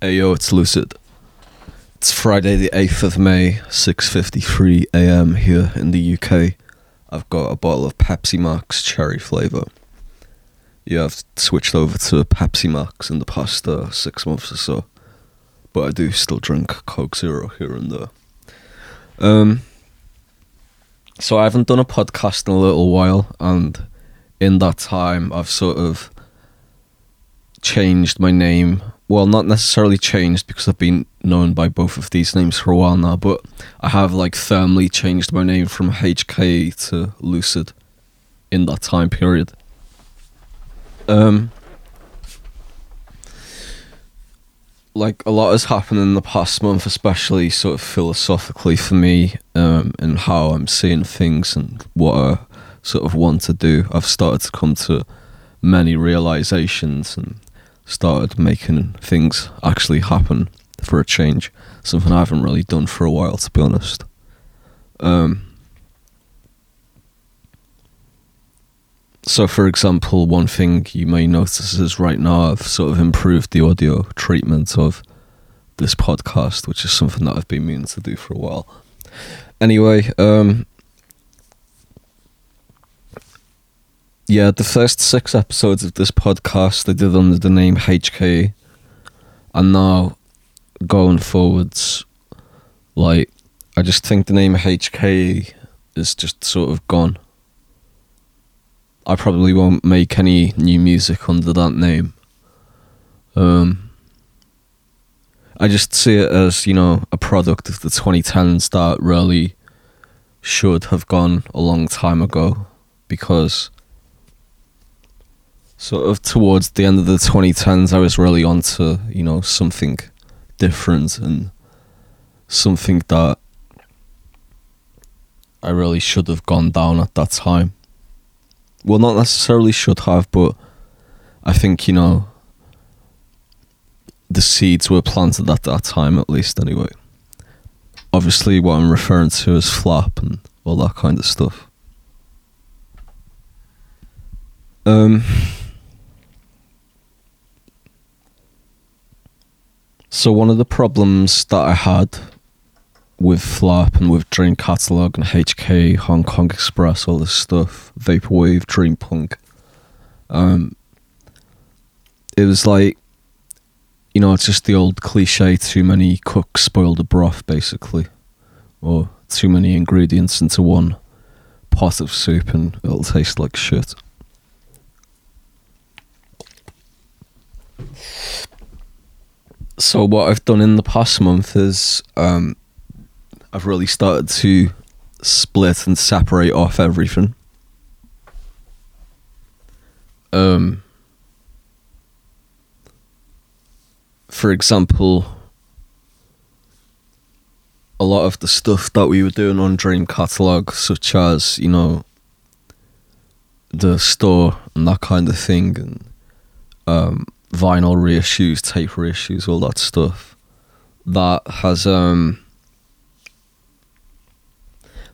Hey yo, it's Lucid. It's Friday the 8th of May, 6:53 a.m. here in the UK. I've got a bottle of Pepsi Max cherry flavor. Yeah, I've switched over to Pepsi Max in the past uh, 6 months or so. But I do still drink Coke Zero here and there. Um so I haven't done a podcast in a little while and in that time I've sort of changed my name. Well, not necessarily changed because I've been known by both of these names for a while now, but I have like firmly changed my name from HK to Lucid in that time period. Um like a lot has happened in the past month, especially sort of philosophically for me, um, and how I'm seeing things and what I sort of want to do. I've started to come to many realizations and started making things actually happen for a change. Something I haven't really done for a while, to be honest. Um, so, for example, one thing you may notice is right now I've sort of improved the audio treatment of this podcast, which is something that I've been meaning to do for a while. Anyway, um, yeah, the first six episodes of this podcast I did under the name HK, and now going forwards, like I just think the name HK is just sort of gone. I probably won't make any new music under that name. Um, I just see it as you know a product of the 2010s that really should have gone a long time ago because sort of towards the end of the 2010s I was really onto you know something different and something that I really should have gone down at that time well, not necessarily should have, but I think you know the seeds were planted at that time, at least anyway. Obviously, what I'm referring to is flap and all that kind of stuff. Um. So one of the problems that I had with Flap and with Dream Catalogue and HK, Hong Kong Express, all this stuff, Vaporwave, Dream Punk. Um, it was like, you know, it's just the old cliche too many cooks spoil the broth, basically. Or too many ingredients into one pot of soup and it'll taste like shit. So, what I've done in the past month is um, I've really started to split and separate off everything. Um, for example, a lot of the stuff that we were doing on Dream Catalogue, such as, you know, the store and that kind of thing, and um, vinyl reissues, tape reissues, all that stuff, that has um,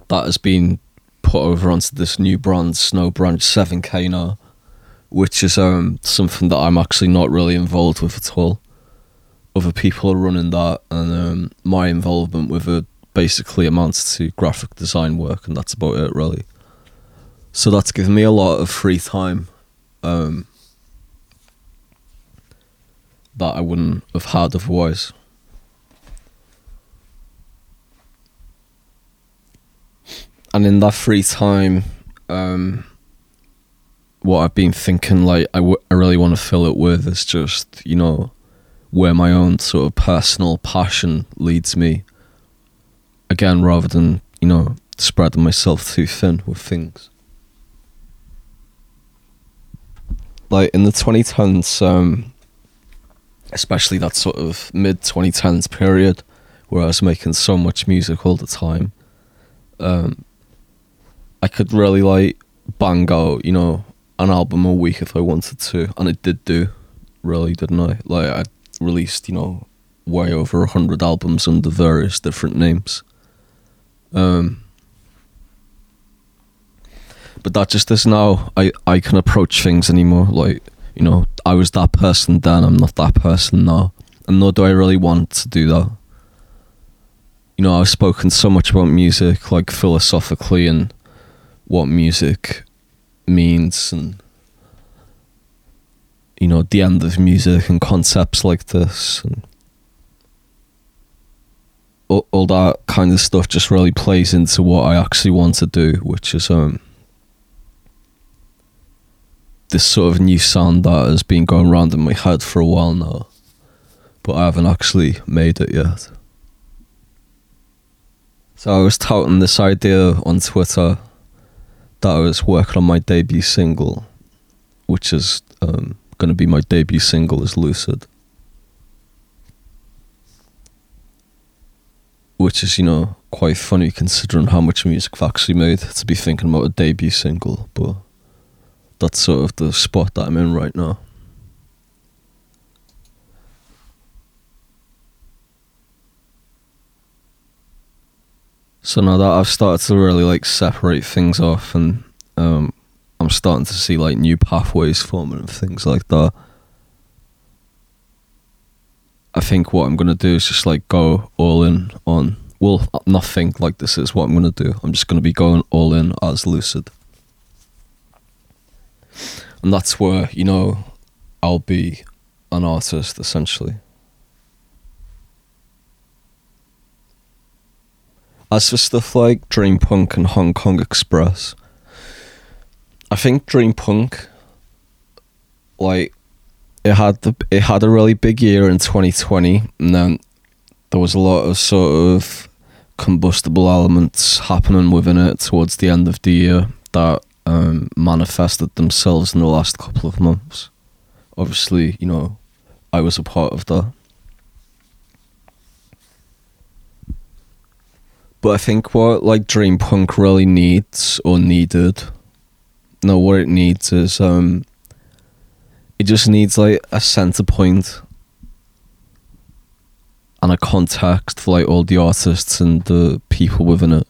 that has been put over onto this new brand, Snow Branch 7K now, which is um, something that I'm actually not really involved with at all. Other people are running that, and um, my involvement with it basically amounts to graphic design work, and that's about it, really. So that's given me a lot of free time um, that I wouldn't have had otherwise. and in that free time, um, what I've been thinking, like I, w- I really want to fill it with, is just you know where my own sort of personal passion leads me. Again, rather than you know spreading myself too thin with things. Like in the 2010s, um, especially that sort of mid 2010s period where I was making so much music all the time. Um, I could really like bang out, you know, an album a week if I wanted to, and it did do, really, didn't I? Like I released, you know, way over a hundred albums under various different names. Um, but that just is now. I I can approach things anymore. Like you know, I was that person then. I'm not that person now. and nor do I really want to do that. You know, I've spoken so much about music, like philosophically, and what music means, and you know, the end of music and concepts like this, and all, all that kind of stuff just really plays into what I actually want to do, which is um this sort of new sound that has been going around in my head for a while now, but I haven't actually made it yet. So I was touting this idea on Twitter that I was working on my debut single, which is um, going to be my debut single, is Lucid. Which is, you know, quite funny considering how much music I've actually made to be thinking about a debut single, but that's sort of the spot that I'm in right now. So now that I've started to really like separate things off and um, I'm starting to see like new pathways forming and things like that. I think what I'm gonna do is just like go all in on well not think like this is what I'm gonna do. I'm just gonna be going all in as lucid. And that's where, you know, I'll be an artist essentially. As for stuff like Dream Punk and Hong Kong Express, I think Dream Punk, like, it had the it had a really big year in 2020, and then there was a lot of sort of combustible elements happening within it towards the end of the year that um, manifested themselves in the last couple of months. Obviously, you know, I was a part of that. But I think what like Dream Punk really needs or needed, no, what it needs is um, it just needs like a center point and a context for like all the artists and the people within it.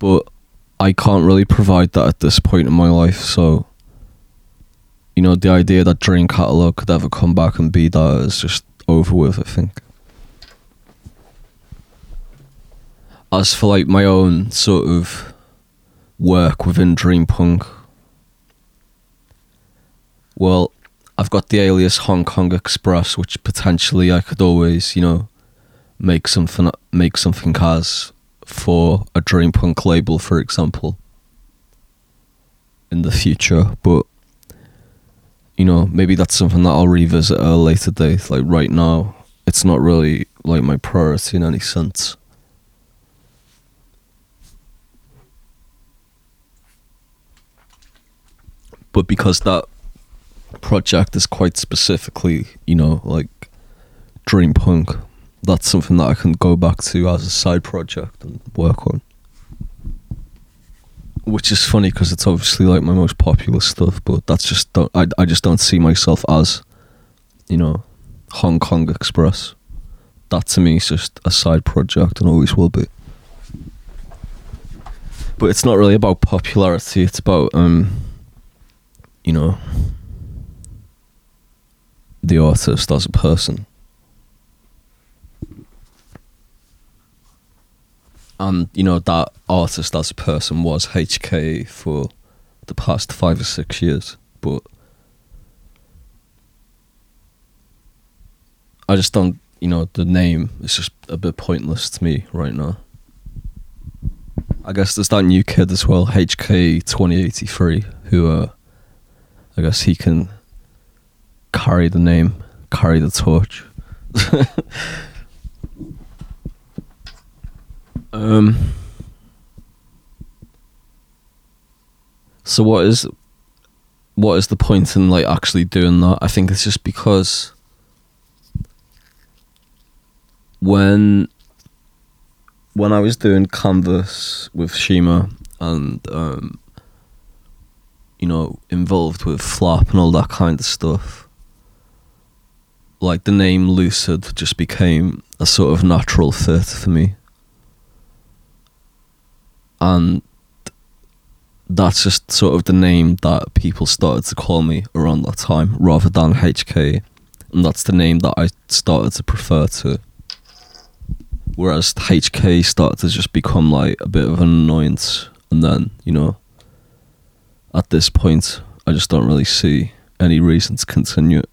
But I can't really provide that at this point in my life, so you know, the idea that Dream Catalogue could ever come back and be that is just over with, I think. as for like my own sort of work within Dream Punk, well, I've got the alias Hong Kong Express, which potentially I could always, you know, make something make something as for a Dream Punk label, for example, in the future. But you know, maybe that's something that I'll revisit at a later date. Like right now, it's not really like my priority in any sense. but because that project is quite specifically, you know, like dream punk, that's something that I can go back to as a side project and work on. Which is funny because it's obviously like my most popular stuff, but that's just don't, I I just don't see myself as, you know, Hong Kong Express. That to me is just a side project and always will be. But it's not really about popularity. It's about um you know, the artist as a person. And, you know, that artist as a person was HK for the past five or six years. But I just don't, you know, the name is just a bit pointless to me right now. I guess there's that new kid as well, HK 2083, who uh, I guess he can carry the name, carry the torch. um. So what is what is the point in like actually doing that? I think it's just because when when I was doing canvas with Shima and um, you know, involved with flap and all that kind of stuff, like the name Lucid just became a sort of natural fit for me. And that's just sort of the name that people started to call me around that time, rather than HK, and that's the name that I started to prefer to. Whereas HK started to just become like a bit of an annoyance, and then you know, at this point, I just don't really see any reason to continue it.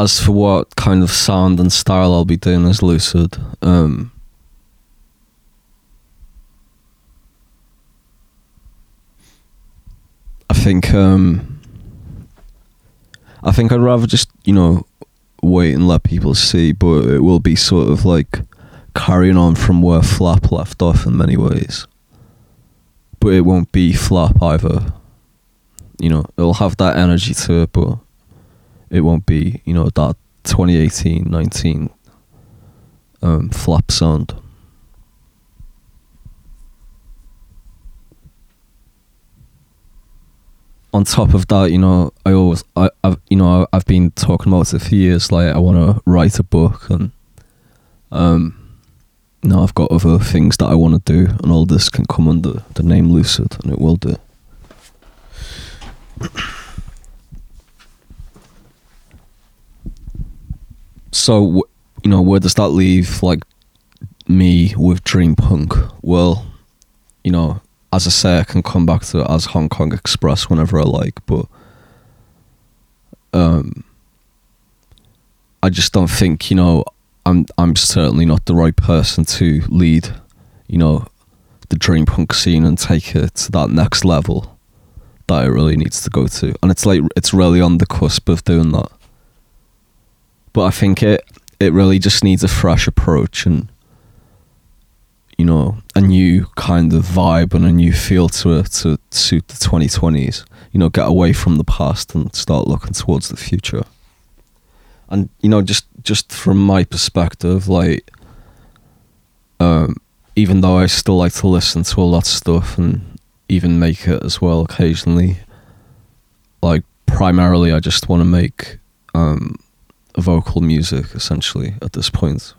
As for what kind of sound and style I'll be doing as Lucid, um, I think um, I think I'd rather just you know wait and let people see, but it will be sort of like carrying on from where Flap left off in many ways. But it won't be Flap either. You know, it'll have that energy to it, but it won't be, you know, that 2018 19 um, Flap sound. on top of that, you know, I always, I, I've, you know, I've been talking about it for years. Like, I want to write a book, and um, now I've got other things that I want to do, and all this can come under the name Lucid, and it will do. So, you know, where does that leave, like, me with Dream Punk? Well, you know, as I say, I can come back to as Hong Kong Express whenever I like, but um, I just don't think you know I'm I'm certainly not the right person to lead, you know, the dream punk scene and take it to that next level that it really needs to go to, and it's like it's really on the cusp of doing that. But I think it it really just needs a fresh approach and you know a new kind of vibe and a new feel to it to suit the 2020s you know get away from the past and start looking towards the future. And you know just just from my perspective like um even though i still like to listen to a lot of stuff and even make it as well occasionally like primarily i just want to make um vocal music essentially at this point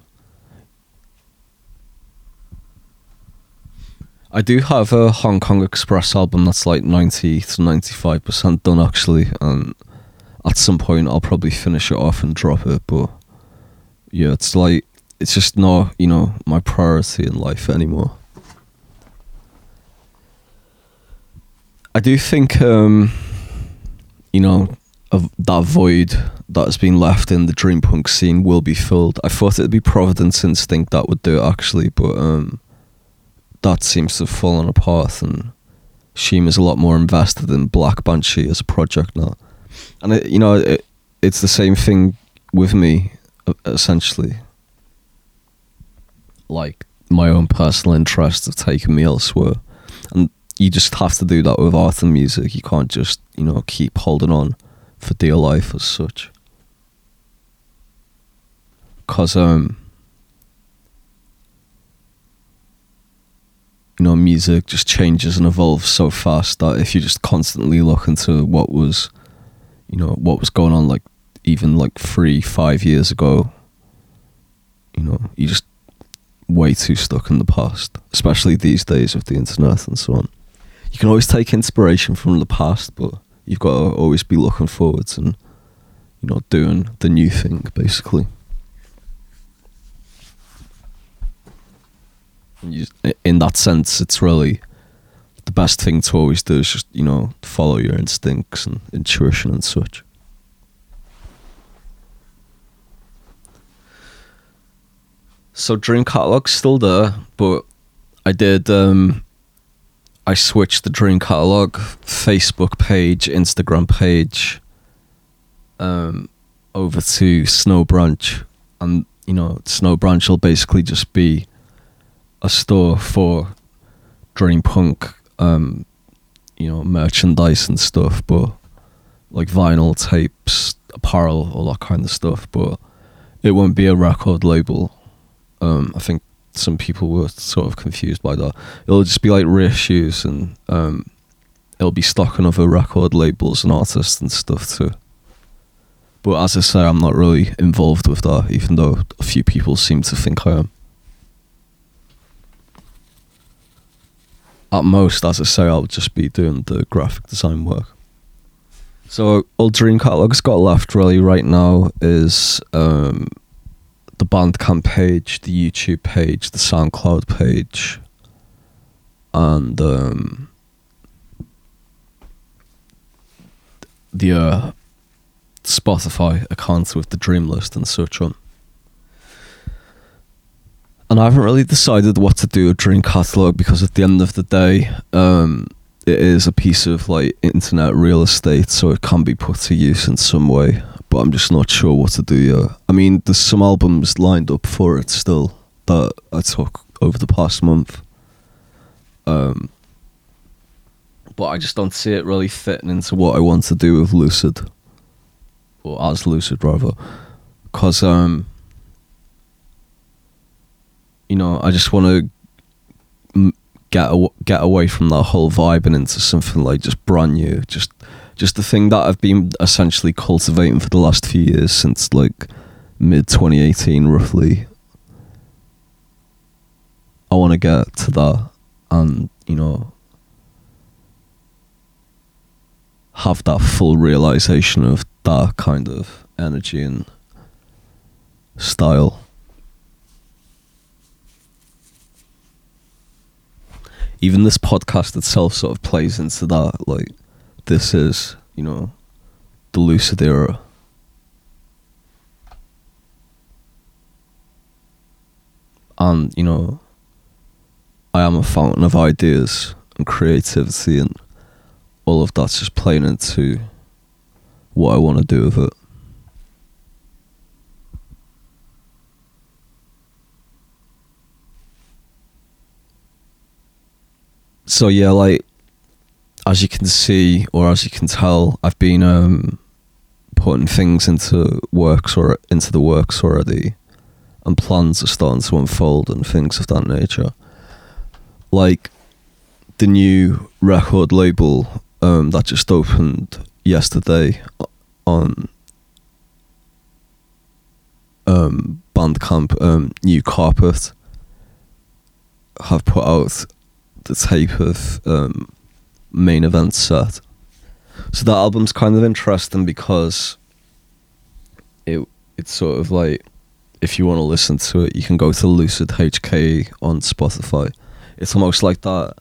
I do have a Hong Kong Express album that's like 90 to 95% done actually, and at some point I'll probably finish it off and drop it, but yeah, it's like, it's just not, you know, my priority in life anymore. I do think, um, you know, of that void that has been left in the dream punk scene will be filled. I thought it'd be Providence Instinct that would do it actually, but um, that seems to have fallen apart, and Sheem is a lot more invested in Black Banshee as a project now. And it, you know, it, it's the same thing with me, essentially. Like my own personal interests have taken me elsewhere, and you just have to do that with art and music. You can't just you know keep holding on for dear life as such. Cause um you know, music just changes and evolves so fast that if you just constantly look into what was, you know, what was going on, like even like three, five years ago, you know, you just way too stuck in the past, especially these days with the internet and so on. You can always take inspiration from the past, but you've got to always be looking forwards and, you know, doing the new thing, basically. you, in that sense, it's really the best thing to always do is just you know follow your instincts and intuition and such. So Dream Catalogue's still there, but I did. Um, I switched the Dream Catalogue Facebook page, Instagram page, um, over to Snow Branch, and you know Snow Branch will basically just be a store for Dream Punk, um, you know, merchandise and stuff, but like vinyl, tapes, apparel, all that kind of stuff. But it won't be a record label. Um, I think some people were sort of confused by that. It'll just be like reissues and um, it'll be stocking other record labels and artists and stuff too. But as I say, I'm not really involved with that, even though a few people seem to think I am. At most, as I say, I'll just be doing the graphic design work. So all Dream Catalogue's got left really right now is um, the Bandcamp page, the YouTube page, the SoundCloud page, and um, the uh, Spotify accounts with the Dream List and such on. And I haven't really decided what to do with Dream Catalogue because at the end of the day, um, it is a piece of like internet real estate, so it can be put to use in some way. But I'm just not sure what to do yet. I mean, there's some albums lined up for it still that I took over the past month. Um, but I just don't see it really fitting into what I want to do with Lucid, or as Lucid rather, because um, you know, I just want to get aw- get away from that whole vibe and into something like just brand new, just just the thing that I've been essentially cultivating for the last few years since like mid 2018 roughly. I want to get to that and you know have that full realization of that kind of energy and style. Even this podcast itself sort of plays into that. Like, this is, you know, the lucid era. And, you know, I am a fountain of ideas and creativity, and all of that's just playing into what I want to do with it. So yeah, like as you can see or as you can tell, I've been um, putting things into works or into the works already, and plans are starting to unfold and things of that nature. Like the new record label um, that just opened yesterday on um, Bandcamp, um, New Carpet, have put out the tape of um, main event set. So that album's kind of interesting because it it's sort of like if you want to listen to it, you can go to Lucid HK on Spotify. It's almost like that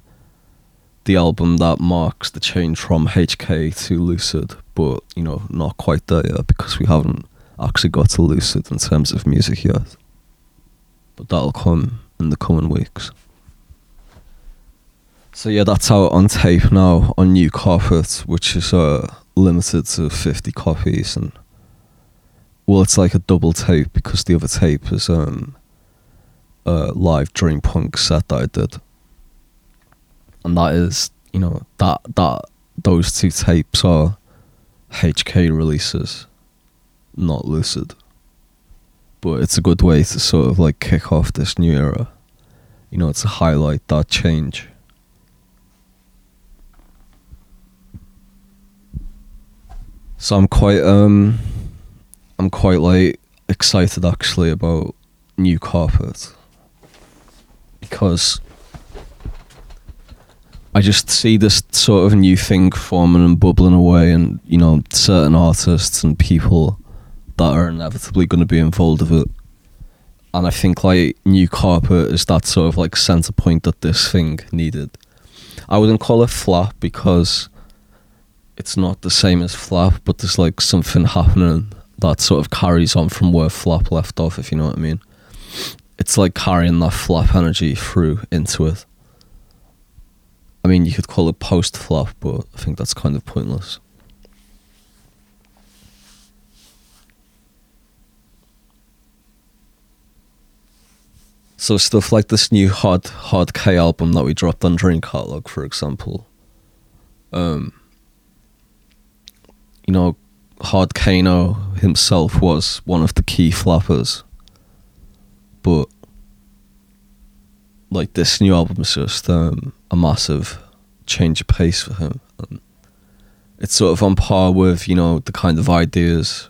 the album that marks the change from HK to Lucid, but you know, not quite there yet because we haven't actually got to Lucid in terms of music yet. But that'll come in the coming weeks. So yeah, that's out on tape now on New Carpet, which is uh, limited to fifty copies, and well, it's like a double tape because the other tape is um a live Dream Punk set that I did, and that is you know that that those two tapes are HK releases, not Lucid. But it's a good way to sort of like kick off this new era. You know, to highlight that change. So I'm quite um I'm quite like excited actually about new carpet because I just see this sort of new thing forming and bubbling away, and you know, certain artists and people that are inevitably going to be involved with it. And I think like new carpet is that sort of like center point that this thing needed. I wouldn't call it flap because it's not the same as flap, but there's like something happening that sort of carries on from where flap left off, if you know what I mean. It's like carrying that flap energy through into it. I mean, you could call it post flap, but I think that's kind of pointless. So stuff like this new hard hard K album that we dropped on Dream Catalogue, for example. Um, you know, Hard Kano himself was one of the key flappers, but like this new album is just um, a massive change of pace for him. It's sort of on par with you know the kind of ideas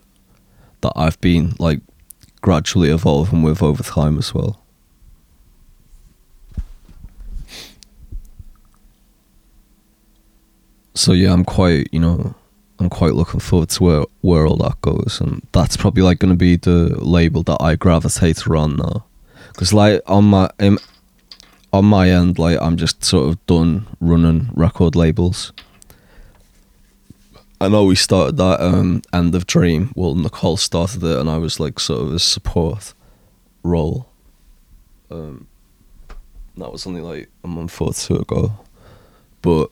that I've been like gradually evolving with over time as well. So yeah, I'm quite you know I'm quite looking forward to where where all that goes, and that's probably like going to be the label that I gravitate around now, because like on my on my end, like I'm just sort of done running record labels. I know we started that um, end of Dream. Well, Nicole started it, and I was like sort of a support role. Um, that was only like a month or two ago, but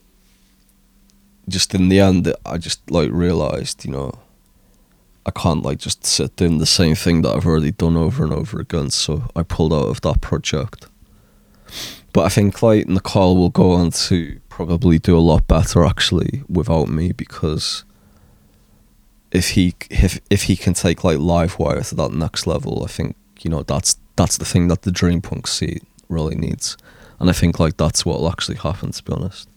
just in the end, I just like realized, you know, I can't like just sit doing the same thing that I've already done over and over again. So I pulled out of that project. But I think like Nicole will go on to probably do a lot better actually without me because if he if if he can take like Livewire to that next level, I think you know that's that's the thing that the Dream Punk scene really needs, and I think like that's what will actually happen to be honest.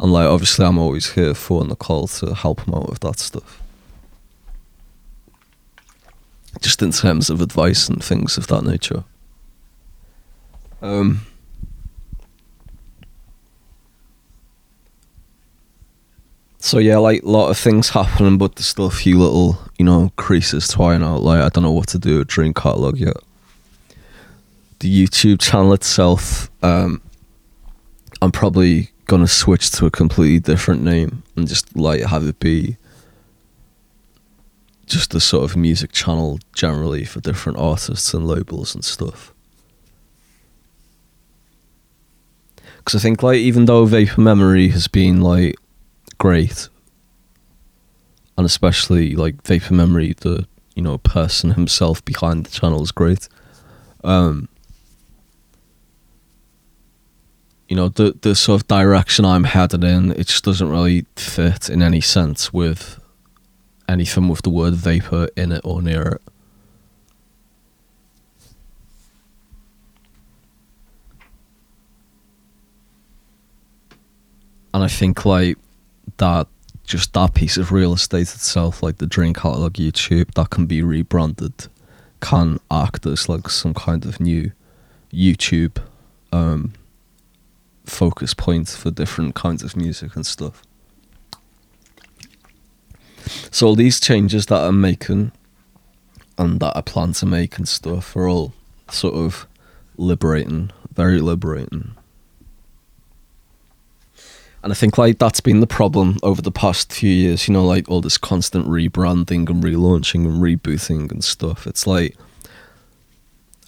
And like obviously, I'm always here for Nicole to help him out with that stuff. Just in terms of advice and things of that nature. Um. So yeah, like a lot of things happening, but there's still a few little, you know, creases iron out. Like I don't know what to do with Dream Catalogue yet. The YouTube channel itself, um, I'm probably gonna switch to a completely different name and just like have it be just a sort of music channel generally for different artists and labels and stuff. Because I think like even though Vapor Memory has been like great, and especially like Vapor Memory, the you know person himself behind the channel is great. Um, you know the the sort of direction I'm headed in, it just doesn't really fit in any sense with anything with the word vapor in it or near it. And I think like that just that piece of real estate itself, like the Dream Catalogue YouTube, that can be rebranded, can act as like some kind of new YouTube um, focus point for different kinds of music and stuff. So all these changes that I'm making and that I plan to make and stuff are all sort of liberating, very liberating. And I think like that's been the problem over the past few years, you know, like all this constant rebranding and relaunching and rebooting and stuff. It's like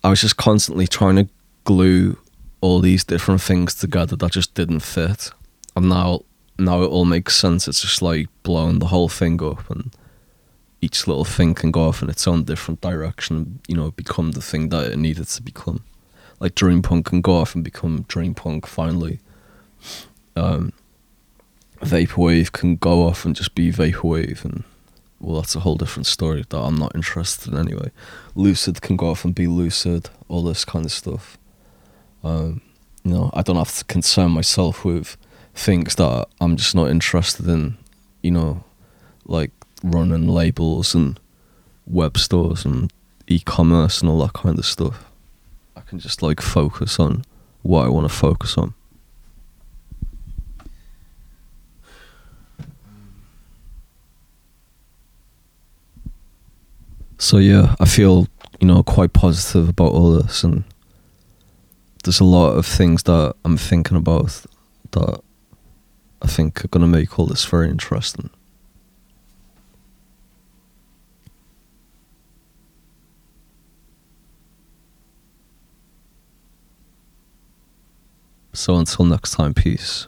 I was just constantly trying to glue all these different things together that just didn't fit. And now now it all makes sense. It's just like blowing the whole thing up and each little thing can go off in its own different direction you know, become the thing that it needed to become. Like Dream Punk can go off and become Dream Punk finally. Um, Vaporwave can go off and just be Vaporwave and well that's a whole different story that I'm not interested in anyway. Lucid can go off and be Lucid, all this kind of stuff. Um, you know, I don't have to concern myself with things that I'm just not interested in, you know, like running labels and web stores and e-commerce and all that kind of stuff. I can just like focus on what I want to focus on. So yeah, I feel you know quite positive about all this, and there's a lot of things that I'm thinking about that I think are gonna make all this very interesting. So until next time, peace.